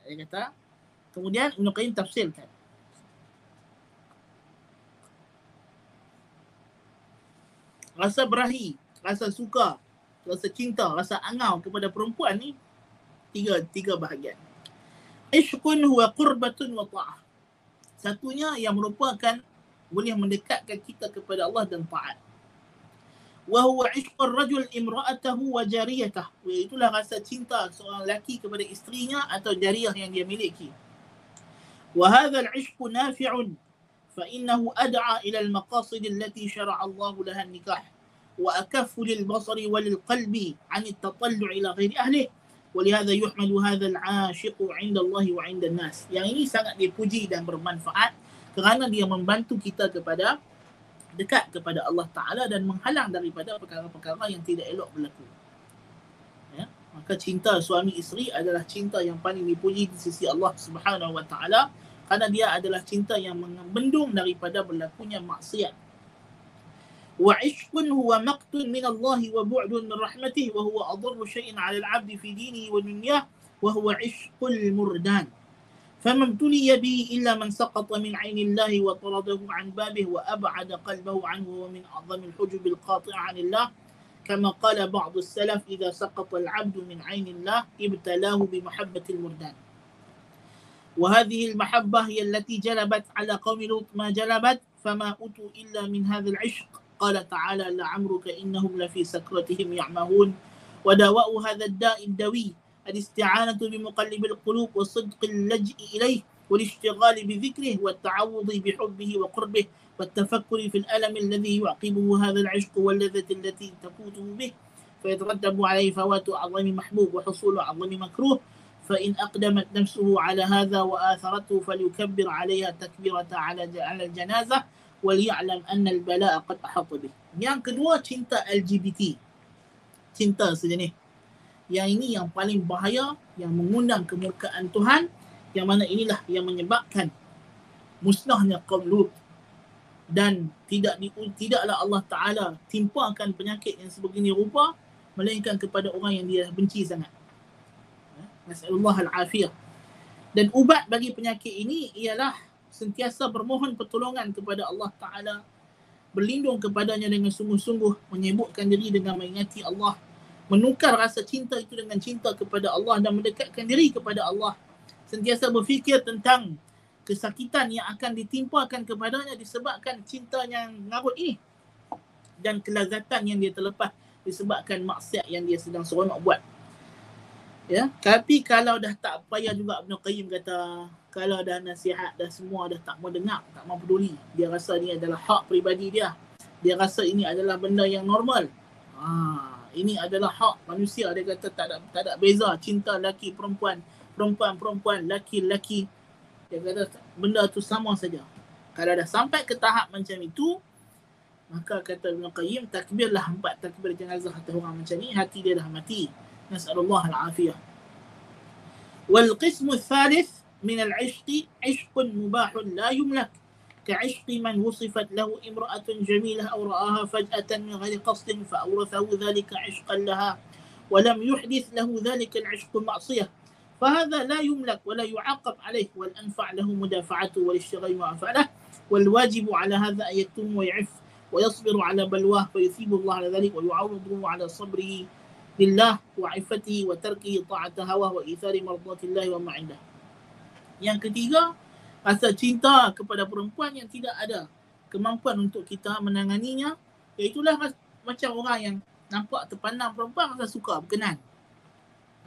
dia kata kemudian Ibn Qayyim tafsirkan rasa berahi, rasa suka, rasa cinta, rasa angau kepada perempuan ni tiga tiga bahagian. Ishqun huwa qurbatun wa ta'ah. Satunya yang merupakan boleh mendekatkan kita kepada Allah dan taat. Wa huwa ishqur rajul imra'atahu wa jariyatah. Itulah rasa cinta seorang lelaki kepada isterinya atau jariah yang dia miliki. Wa hadha al-ishqu nafi'un فإنه أدعى إلى المقاصد التي شرع الله لها النكاح وأكف للبصر وللقلب عن التطلع إلى غير أهله ولهذا يحمل هذا العاشق عند الله وعند الناس yang ini sangat dipuji dan bermanfaat kerana dia membantu kita kepada dekat kepada Allah Ta'ala dan menghalang daripada perkara-perkara yang tidak elok berlaku. Ya? Maka cinta suami isteri adalah cinta yang paling dipuji di sisi Allah Subhanahu Wa Ta'ala kerana dia adalah cinta yang membendung daripada berlakunya maksiat. Wa ishqun huwa maqtun min Allah wa bu'dun min rahmatih wa huwa adarru syai'in 'ala al-'abdi fi dinihi wa dunyah wa huwa ishqul murdan. فما ابتلي به إلا من سقط من عين الله وطرده عن بابه وأبعد قلبه عنه ومن أعظم الحجب القاطعة عن الله كما قال بعض السلف إذا سقط العبد من عين الله ابتلاه بمحبة المردان وهذه المحبة هي التي جلبت على قوم لوط ما جلبت فما أتوا إلا من هذا العشق. قال تعالى لعمرك إنهم لفي سكرتهم يعمهون. ودواء هذا الداء الدوي الاستعانة بمقلب القلوب وصدق اللجء إليه والاشتغال بذكره والتعوض بحبه وقربه والتفكر في الألم الذي يعقبه هذا العشق واللذة التي تفوته به. فيترتب عليه فوات أعظم محبوب وحصول أعظم مكروه. فإن أقدمت نفسه على هذا وآثرته فليكبر عليها تكبيرة على على الجنازة وليعلم أن البلاء قد أحاط به. Yang kedua cinta LGBT. Cinta sejenis yang ini yang paling bahaya yang mengundang kemurkaan Tuhan yang mana inilah yang menyebabkan musnahnya kaum Lut dan tidak di, tidaklah Allah Taala timpakan penyakit yang sebegini rupa melainkan kepada orang yang dia benci sangat. Nasallahu al-afiyah. Dan ubat bagi penyakit ini ialah sentiasa bermohon pertolongan kepada Allah Taala. Berlindung kepadanya dengan sungguh-sungguh menyebutkan diri dengan mengingati Allah. Menukar rasa cinta itu dengan cinta kepada Allah dan mendekatkan diri kepada Allah. Sentiasa berfikir tentang kesakitan yang akan ditimpakan kepadanya disebabkan cinta yang ngarut ini. Dan kelazatan yang dia terlepas disebabkan maksiat yang dia sedang seronok buat Ya, tapi kalau dah tak payah juga Ibn Qayyim kata kalau dah nasihat dah semua dah tak mau dengar, tak mau peduli. Dia rasa ni adalah hak peribadi dia. Dia rasa ini adalah benda yang normal. Ha, ini adalah hak manusia dia kata tak ada tak ada beza cinta lelaki perempuan, perempuan perempuan, lelaki lelaki. Dia kata benda tu sama saja. Kalau dah sampai ke tahap macam itu, maka kata Ibn Qayyim takbirlah empat takbir jenazah atas orang macam ni, hati dia dah mati. نسأل الله العافية. والقسم الثالث من العشق عشق مباح لا يملك. كعشق من وصفت له امرأة جميلة أو رآها فجأة من غير قصد فأورثه ذلك عشقا لها ولم يحدث له ذلك العشق معصية. فهذا لا يملك ولا يعاقب عليه والأنفع له مدافعته والاشتغال ما والواجب على هذا أن يكتم ويعف ويصبر على بلواه فيثيب الله على ذلك ويعوضه على صبره lillah wa ifatihi wa tarkihi ta'ata hawa wa ithari mardatillahi wa ma'indah. Yang ketiga, rasa cinta kepada perempuan yang tidak ada kemampuan untuk kita menanganinya, iaitulah macam orang yang nampak terpandang perempuan rasa suka, berkenan.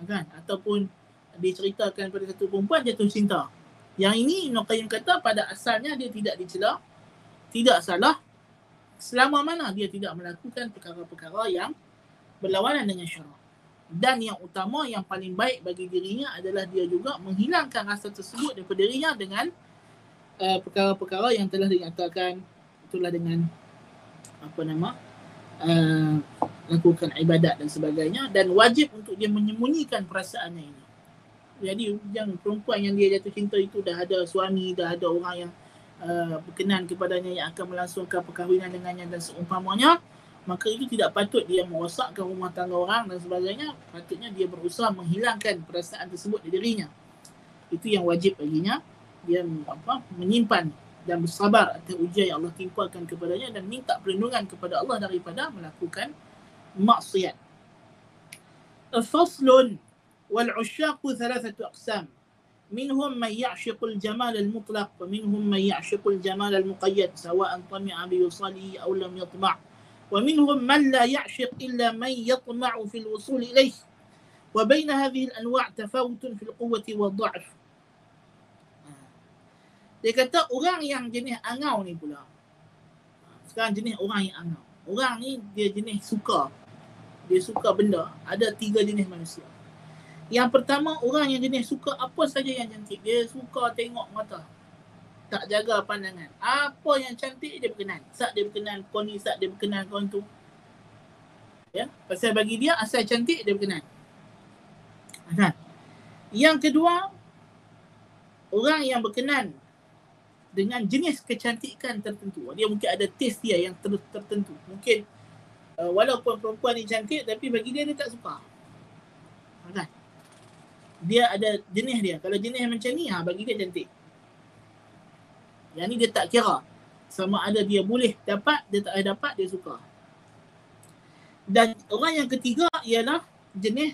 Kan? Ataupun diceritakan pada satu perempuan jatuh cinta. Yang ini Ibn Qayyim kata pada asalnya dia tidak dicela, tidak salah selama mana dia tidak melakukan perkara-perkara yang berlawanan dengan syarak. Dan yang utama yang paling baik bagi dirinya adalah dia juga menghilangkan rasa tersebut daripada dirinya dengan uh, perkara-perkara yang telah dinyatakan itulah dengan apa nama uh, lakukan ibadat dan sebagainya dan wajib untuk dia menyembunyikan perasaannya ini. Jadi yang perempuan yang dia jatuh cinta itu dah ada suami, dah ada orang yang uh, berkenan kepadanya yang akan melangsungkan perkahwinan dengannya dan seumpamanya maka itu tidak patut dia merosakkan rumah tangga orang dan sebagainya patutnya dia berusaha menghilangkan perasaan tersebut di dirinya itu yang wajib baginya dia apa menyimpan dan bersabar atas ujian yang Allah timpakan kepadanya dan minta perlindungan kepada Allah daripada melakukan maksiat faslun wal usyaqu thalathatu aqsam منهم من يعشق الجمال المطلق ومنهم من يعشق الجمال المقيد سواء طمع بوصاله أو لم يطمع ومنهم من لا يعشق إلا من يطمع في الوصول إليه وبين هذه الأنواع تفاوت في القوة والضعف dia kata orang yang jenis angau ni pula sekarang jenis orang yang angau orang ni dia jenis suka dia suka benda ada tiga jenis manusia yang pertama orang yang jenis suka apa saja yang cantik dia suka tengok mata tak jaga pandangan. Apa yang cantik dia berkenan. Sak dia berkenan, kau ni sak dia berkenan, kau tu. Ya, pasal bagi dia asal cantik dia berkenan. Kan? Yang kedua, orang yang berkenan dengan jenis kecantikan tertentu. Dia mungkin ada taste dia yang ter- tertentu. Mungkin uh, walaupun perempuan ni cantik tapi bagi dia dia tak suka. Kan? Dia ada jenis dia. Kalau jenis macam ni, ha, bagi dia cantik. Yang ni dia tak kira. Sama ada dia boleh dapat, dia tak boleh dapat, dia suka. Dan orang yang ketiga ialah jenis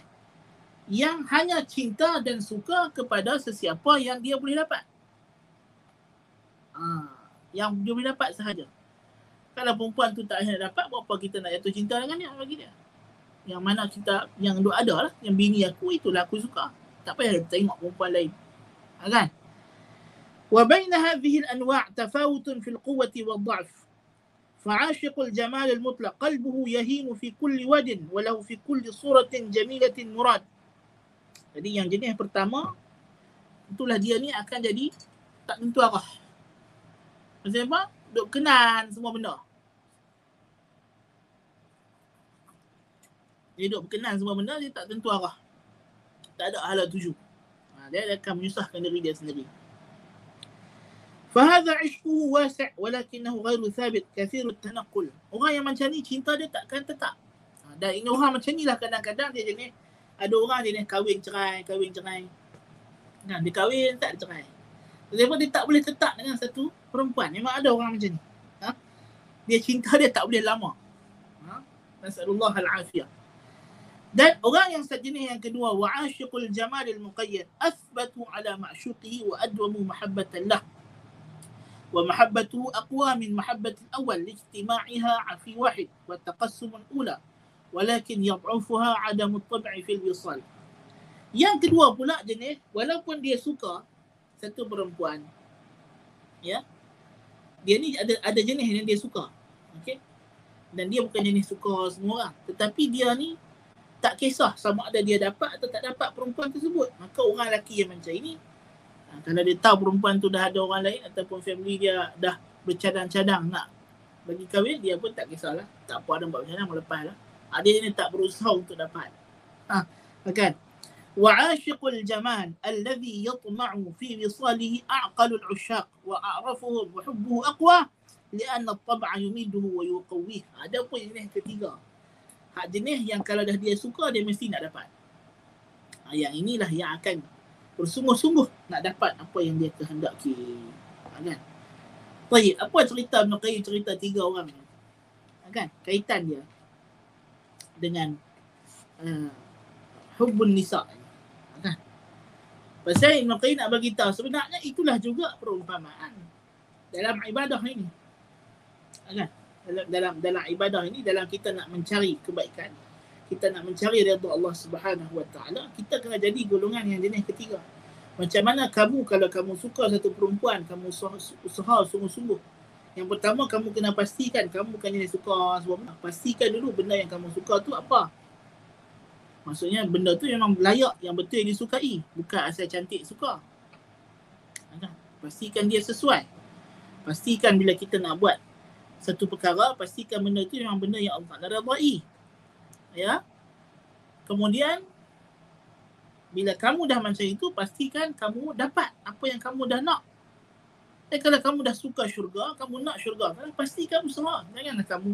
yang hanya cinta dan suka kepada sesiapa yang dia boleh dapat. Ha, yang dia boleh dapat sahaja. Kalau perempuan tu tak boleh dapat, apa kita nak jatuh cinta dengan dia bagi dia? Yang mana kita, yang duk ada lah, yang bini aku, itulah aku suka. Tak payah tengok perempuan lain. Ha, kan? وبين هذه الأنواع تفاوت في القوة والضعف فعاشق الجمال المطلق قلبه يهيم في كل ود وله في كل صورة جميلة مراد jadi yang jenis pertama itulah dia ni akan jadi tak tentu arah maksudnya apa? duk kenan semua benda dia duk berkenan semua benda dia tak tentu arah tak ada hala tuju ha, dia akan menyusahkan diri dia sendiri فهذا عشقه واسع ولكنه غير ثابت كثير التنقل orang yang macam ni cinta dia takkan tetap. Ha, dan ini orang macam ni lah kadang-kadang dia jenis ada orang jenis kahwin cerai kahwin cerai. Nah, dia kahwin tak cerai. Sebab dia tak boleh tetap dengan satu perempuan. Memang ada orang macam ni. Ha? dia cinta dia tak boleh lama. Ha? Masalullah al-afiyah. Dan orang yang sejenis yang kedua wa'ashiqul jamalil muqayyad athbatu ala ma'shuqihi wa adwamu mahabbatan lahu ومحبته أقوى من محبة الأول لاجتماعها في واحد والتقسم الأولى ولكن يضعفها عدم الطبع في الوصال Yang kedua pula jenis walaupun dia suka satu perempuan ya dia ni ada ada jenis yang dia suka. Okey. Dan dia bukan jenis suka semua orang tetapi dia ni tak kisah sama ada dia dapat atau tak dapat perempuan tersebut. Maka orang lelaki yang macam ini ha, kalau dia tahu perempuan tu dah ada orang lain ataupun family dia dah bercadang-cadang nak bagi kahwin dia pun tak kisahlah. Tak apa ada buat macam mana melepas lah. Ha, dia ni tak berusaha untuk dapat. Ha, kan? وعاشق الجمال الذي يطمع في وصاله أعقل العشاق وأعرفهم وحبه أقوى لأن الطبع يميده ويقويه هذا pun jenis ketiga hak jenis yang kalau dah dia suka dia mesti nak dapat ha, yang inilah yang akan bersungguh-sungguh nak dapat apa yang dia kehendaki ha, kan Baik, apa cerita Ibn Qayyim cerita tiga orang ni? Ha, kan? Kaitan dia dengan uh, hubbun nisa' Pasal Ibn Qayyim nak bagi tahu sebenarnya itulah juga perumpamaan dalam ibadah ini. Kan? Dalam, dalam dalam ibadah ini dalam kita nak mencari kebaikan, kita nak mencari redha Allah Subhanahu Wa Taala, kita kena jadi golongan yang jenis ketiga. Macam mana kamu kalau kamu suka satu perempuan, kamu usaha sungguh-sungguh. Yang pertama kamu kena pastikan kamu bukan jenis suka semua. Pastikan dulu benda yang kamu suka tu apa. Maksudnya benda tu memang layak yang betul yang disukai. Bukan asal cantik suka. Pastikan dia sesuai. Pastikan bila kita nak buat satu perkara, pastikan benda tu memang benda yang Allah nak redai. Ya. Kemudian bila kamu dah macam itu, pastikan kamu dapat apa yang kamu dah nak. Dan kalau kamu dah suka syurga, kamu nak syurga, pasti kamu semua. Janganlah kamu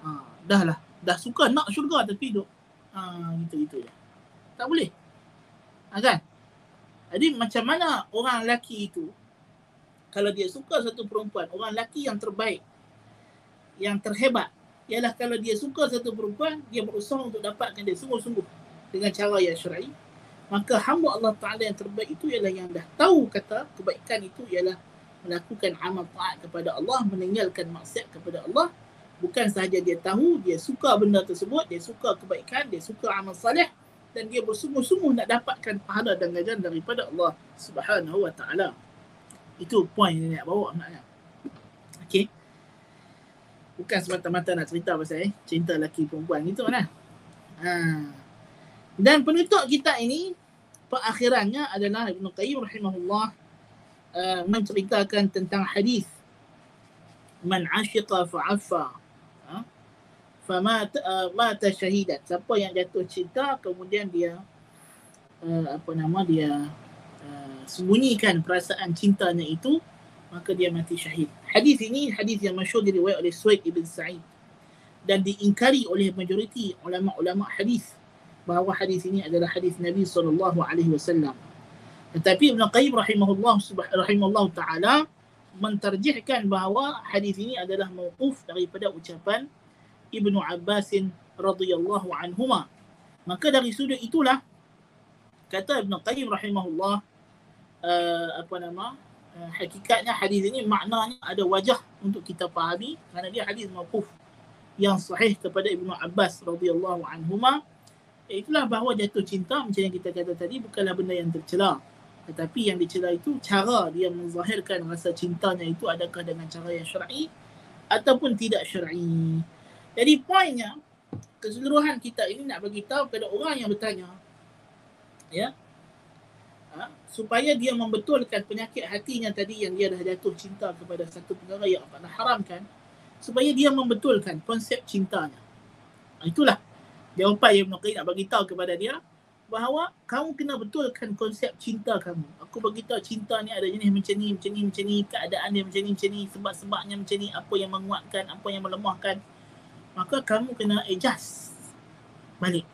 ha, dah lah, dah suka nak syurga tapi duk Ha, gitu-gitu je. Tak boleh. Ha, kan? Jadi macam mana orang lelaki itu kalau dia suka satu perempuan, orang lelaki yang terbaik, yang terhebat, ialah kalau dia suka satu perempuan, dia berusaha untuk dapatkan dia sungguh-sungguh dengan cara yang syar'i. Maka hamba Allah Ta'ala yang terbaik itu ialah yang dah tahu kata kebaikan itu ialah melakukan amal taat kepada Allah, meninggalkan maksiat kepada Allah. Bukan sahaja dia tahu dia suka benda tersebut dia suka kebaikan dia suka amal salih dan dia bersungguh-sungguh nak dapatkan pahala dan ganjaran daripada Allah Subhanahu wa taala. Itu poin yang nak bawa okey bukan semata-mata nak cerita pasal eh, cinta lelaki perempuan. Itu kan ha. dan penutup kita ini perakhirannya adalah Ibn Qayyim rahimahullah uh, menceritakan tentang hadis. Man ashiqa fa'affa famat uh, mata syahidat siapa yang jatuh cinta kemudian dia uh, apa nama dia uh, sembunyikan perasaan cintanya itu maka dia mati syahid hadis ini hadis yang masyhur diriwayat oleh Suaid ibn Sa'id dan diingkari oleh majoriti ulama-ulama hadis bahawa hadis ini adalah hadis Nabi sallallahu alaihi wasallam tetapi Ibn Qayyim rahimahullah rahimahullah taala mentarjihkan bahawa hadis ini adalah mauquf daripada ucapan Ibnu Abbas radhiyallahu anhuma. Maka dari sudut itulah kata Ibn Qayyim rahimahullah uh, apa nama uh, hakikatnya hadis ini maknanya ada wajah untuk kita fahami. Kerana dia hadis mauquf yang sahih kepada Ibnu Abbas radhiyallahu anhuma. Itulah bahawa jatuh cinta macam yang kita kata tadi bukanlah benda yang tercela. Tetapi yang dicela itu cara dia menzahirkan rasa cintanya itu adakah dengan cara yang syar'i ataupun tidak syar'i. Jadi poinnya keseluruhan kita ini nak bagi tahu kepada orang yang bertanya ya ha, supaya dia membetulkan penyakit hatinya tadi yang dia dah jatuh cinta kepada satu perkara yang Allah haramkan supaya dia membetulkan konsep cintanya. Ha, itulah jawapan yang Ibn Qayyim nak bagi tahu kepada dia bahawa kamu kena betulkan konsep cinta kamu. Aku bagi tahu cinta ni ada jenis macam ni, macam ni, macam ni, keadaan dia macam ni, macam ni, sebab-sebabnya macam ni, apa yang menguatkan, apa yang melemahkan maka kamu kena adjust balik.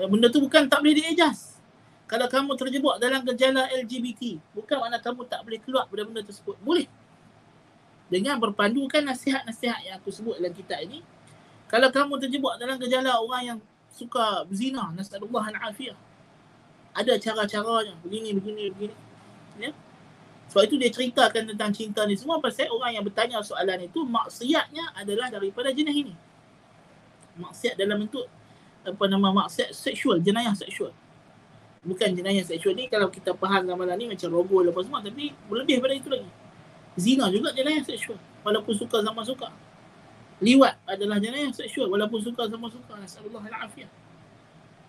Benda tu bukan tak boleh di-adjust. Kalau kamu terjebak dalam gejala LGBT, bukan makna kamu tak boleh keluar dari benda tersebut. Boleh. Dengan berpandukan nasihat-nasihat yang aku sebut dalam kitab ini, kalau kamu terjebak dalam gejala orang yang suka berzina, nasallallahu al-afiyah. Ada cara-caranya, begini, begini, begini. Ya? Sebab itu dia ceritakan tentang cinta ni semua pasal orang yang bertanya soalan itu maksiatnya adalah daripada jenis ini. Maksiat dalam bentuk apa nama maksiat seksual, jenayah seksual. Bukan jenayah seksual ni kalau kita faham gambaran ni macam rogol apa semua tapi lebih daripada itu lagi. Zina juga jenayah seksual walaupun suka sama suka. Liwat adalah jenayah seksual walaupun suka sama suka. Nasallallahu alaihi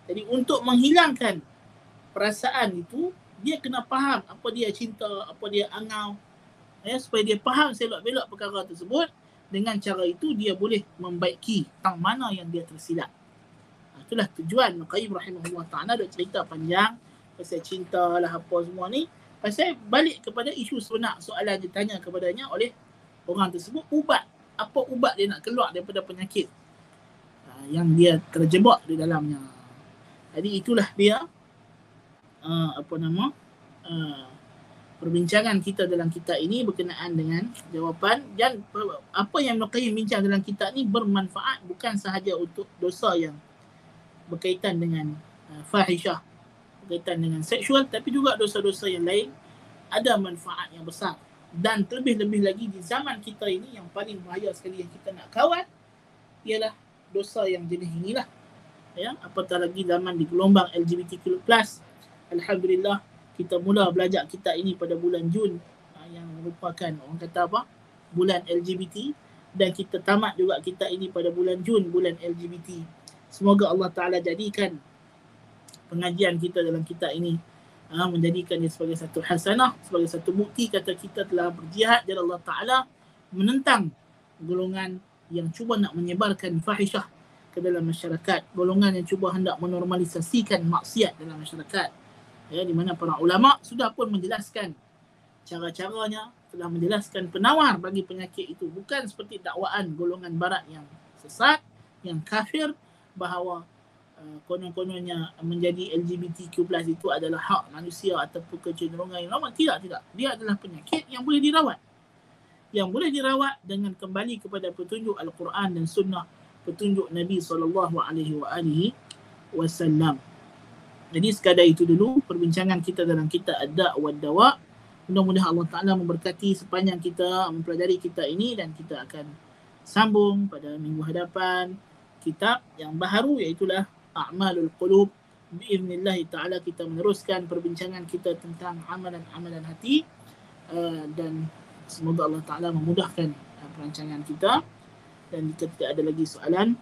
Jadi untuk menghilangkan perasaan itu dia kena faham apa dia cinta, apa dia angau. Ya, supaya dia faham selok-belok perkara tersebut dengan cara itu dia boleh membaiki tentang mana yang dia tersilap itulah tujuan Qayyim rahimahullah ta'ala. Ada cerita panjang pasal cinta lah apa semua ni. Pasal balik kepada isu sebenar soalan ditanya kepadanya oleh orang tersebut ubat apa ubat dia nak keluar daripada penyakit? Uh, yang dia terjebak di dalamnya. Jadi itulah dia uh, apa nama uh, perbincangan kita dalam kitab ini berkenaan dengan jawapan dan apa yang Ibn Qayyim bincang dalam kitab ni bermanfaat bukan sahaja untuk dosa yang berkaitan dengan uh, fahishah berkaitan dengan seksual tapi juga dosa-dosa yang lain ada manfaat yang besar. Dan terlebih-lebih lagi di zaman kita ini yang paling bahaya sekali yang kita nak kawal ialah dosa yang jenis inilah. Ya apatah lagi zaman di gelombang LGBTQ+ alhamdulillah kita mula belajar kita ini pada bulan Jun uh, yang merupakan orang kata apa? Bulan LGBT dan kita tamat juga kita ini pada bulan Jun bulan LGBT Semoga Allah Ta'ala jadikan pengajian kita dalam kitab ini ha, menjadikan dia sebagai satu hasanah, sebagai satu bukti kata kita telah berjihad dan Allah Ta'ala menentang golongan yang cuba nak menyebarkan fahishah ke dalam masyarakat. Golongan yang cuba hendak menormalisasikan maksiat dalam masyarakat. Ya, di mana para ulama sudah pun menjelaskan cara-caranya, telah menjelaskan penawar bagi penyakit itu. Bukan seperti dakwaan golongan barat yang sesat, yang kafir, bahawa uh, konon-kononnya menjadi LGBTQ itu adalah hak manusia ataupun kecenderungan yang lama. Tidak, tidak. Dia adalah penyakit yang boleh dirawat. Yang boleh dirawat dengan kembali kepada petunjuk Al-Quran dan Sunnah petunjuk Nabi SAW. Jadi sekadar itu dulu perbincangan kita dalam kitab Ad-Da' wa Dawa. Mudah-mudahan Allah Ta'ala memberkati sepanjang kita mempelajari kita ini dan kita akan sambung pada minggu hadapan kitab yang baharu iaitulah A'malul Qulub. Biiznillah taala kita meneruskan perbincangan kita tentang amalan-amalan hati uh, dan semoga Allah taala memudahkan uh, perancangan kita. Dan jika tidak ada lagi soalan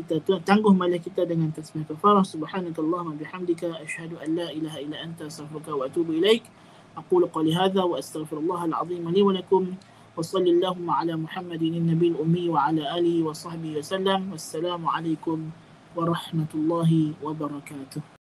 kita tangguh malah kita dengan tasbih kafarah. Subhanakallah wa bihamdika asyhadu an la ilaha illa anta astaghfiruka wa atubu ilaik. Aqulu qali hadha wa astaghfirullah li wa lakum وصل اللهم على محمد النبي الأمي وعلى آله وصحبه وسلم. والسلام عليكم ورحمة الله وبركاته.